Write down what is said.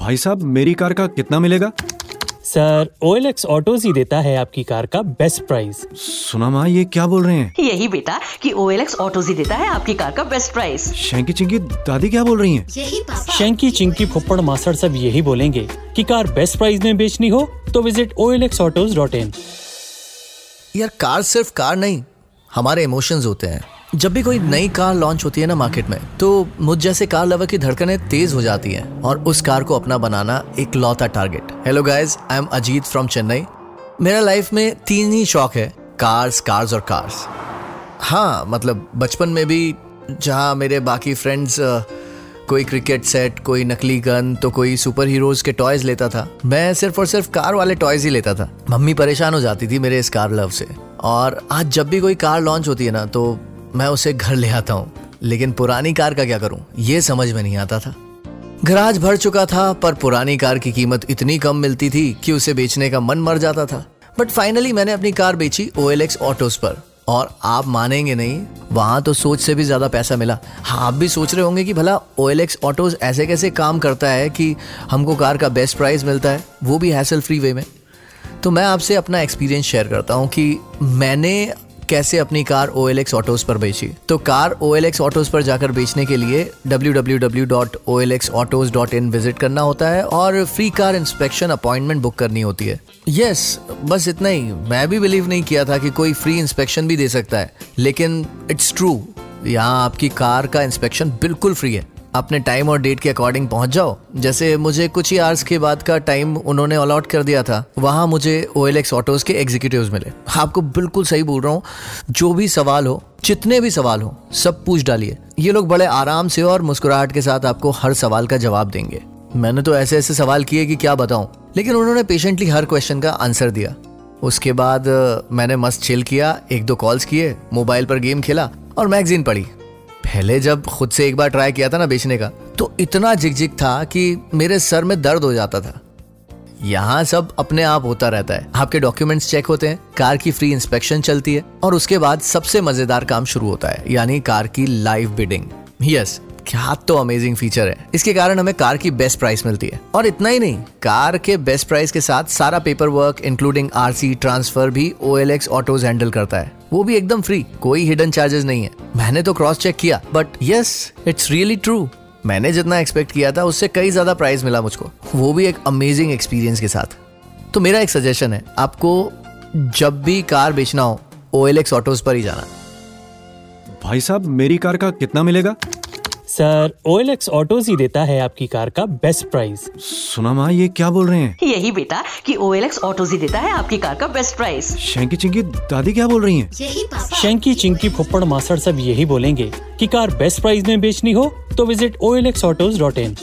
भाई साहब मेरी कार का कितना मिलेगा? Sir O L X autos ही देता है आपकी कार का बेस्ट प्राइस। सुना माँ ये क्या बोल रहे हैं? यही बेटा कि ओ एल एक्स ऑटोज ही देता है आपकी कार का बेस्ट प्राइस। शेंकी चिंकी दादी क्या बोल रही हैं? यही पापा। शंकी चिंकी फुप्पड़ मास्टर सब यही बोलेंगे कि कार बेस्ट प्राइस में बेचनी हो तो visit O L X autos dot in यार कार सिर्फ़ कार नहीं हमारे इमोशंस होते हैं। जब भी कोई नई कार लॉन्च होती है ना मार्केट में तो मुझ जैसे कार लवर की धड़कनें तेज हो जाती हैं और उस कार को अपना बनाना एक लौता target hello guys I am Ajit from Chennai मेरा लाइफ में तीन ही शौक है कार्स कार्स और कार्स हाँ मतलब बचपन में भी जहाँ मेरे बाकी फ्रेंड्स कोई क्रिकेट सेट कोई नकली गन तो कोई सुपर हीरोज के टॉयज लेता था। मैं सिर्फ़ और सिर्फ़ कार वाले टॉयज ही लेता था। मम्मी परेशान हो जाती थी मेरे इस कार लव से। और आज जब भी कोई कार लॉन्च होती है ना तो मैं उसे घर ले आता हूँ। लेकिन पुरानी कार का क्या करूँ? ये समझ में नहीं आता था। गराज भर चुका था, पर पुरानी कार की कीमत इतनी कम मिलती थी कि उसे बेचने का मन मर जाता था। बट फाइनली मैंने अपनी कार बेची ओ एल एक्स ऑटोज पर। और आप मानेंगे नहीं, वहाँ तो सोच से भी ज़्यादा पैसा मिला। हाँ आप भी सोच रहे होंगे कि भला ओ एल एक्स ऑटोज ऐसे कैसे काम करता है कि हमको कार का बेस्ट प्राइस मिलता है, वो भी हैसल फ्री वे में। तो मैं आपसे अपना एक्सपीरियंस शेयर करता हूँ कि मैंने कैसे अपनी car O L X autos पर बेची? तो car O L X autos पर जाकर बेचने के लिए W W W dot O L X autos dot in visit करना होता है और free car inspection appointment book करनी होती है। यस yes, बस इतना ही। मैं भी बिलीव नहीं किया था कि कोई फ्री इंस्पेक्शन भी दे सकता है लेकिन इट्स ट्रू यहाँ आपकी कार का इंस्पेक्शन बिल्कुल फ्री है। अपने टाइम और डेट के अकॉर्डिंग पहुँच जाओ। जैसे मुझे कुछ ही आवर्स के बाद का टाइम उन्होंने अलॉट कर दिया था, वहाँ मुझे ओ एल एक्स ऑटोज के एग्जीक्यूटिव मिले। आपको बिल्कुल सही बोल रहा हूँ, जो भी सवाल हो, जितने भी सवाल हो, सब पूछ डालिए। ये लोग बड़े आराम से और मुस्कुराहट के साथ आपको हर सवाल का जवाब देंगे। मैंने तो ऐसे ऐसे सवाल किए कि क्या बताऊँ, लेकिन उन्होंने पेशेंटली हर क्वेश्चन का आंसर दिया। उसके बाद, मैंने मस्त चिल किया, एक दो कॉल्स किए मोबाइल पर गेम खेला और मैगजीन पढ़ी। पहले जब खुद से एक बार ट्राई किया था ना बेचने का तो इतना झिकझिक था कि मेरे सर में दर्द हो जाता था। यहाँ सब अपने आप होता रहता है। आपके डॉक्यूमेंट्स चेक होते हैं, कार की फ्री इंस्पेक्शन चलती है, और उसके बाद सबसे मज़ेदार काम शुरू होता है, यानी कार की लाइव बिडिंग यस क्या तो अमेजिंग फीचर है। इसके कारण हमें कार की बेस्ट प्राइस मिलती है। और इतना ही नहीं, कार के बेस्ट प्राइस के साथ सारा paper work including RC transfer भी O L X autos handle करता है। वो भी एकदम फ्री कोई हिडन चार्जेस नहीं है। मैंने तो क्रॉस चेक किया but yes it's really true मैंने जितना एक्सपेक्ट किया था, उससे कई ज़्यादा प्राइस मिला मुझको। वो भी एक अमेजिंग एक्सपीरियंस के साथ। तो मेरा एक सजेशन है, आपको जब भी कार बेचना हो ओ एल एक्स ऑटोज पर ही जाना। भाई साहब, मेरी कार का कितना मिलेगा? Sir O L X autos ही देता है आपकी कार का बेस्ट प्राइस सुना माँ ये क्या बोल रहे हैं? यही बेटा कि ओ एल एक्स ऑटोज ही देता है आपकी कार का बेस्ट प्राइस शेंकी चिंकी दादी क्या बोल रही हैं? यही पापा। शंकी चिंकी फुप्पड़ मास्टर सब यही बोलेंगे कि कार बेस्ट प्राइस में बेचनी हो तो visit O L X autos dot in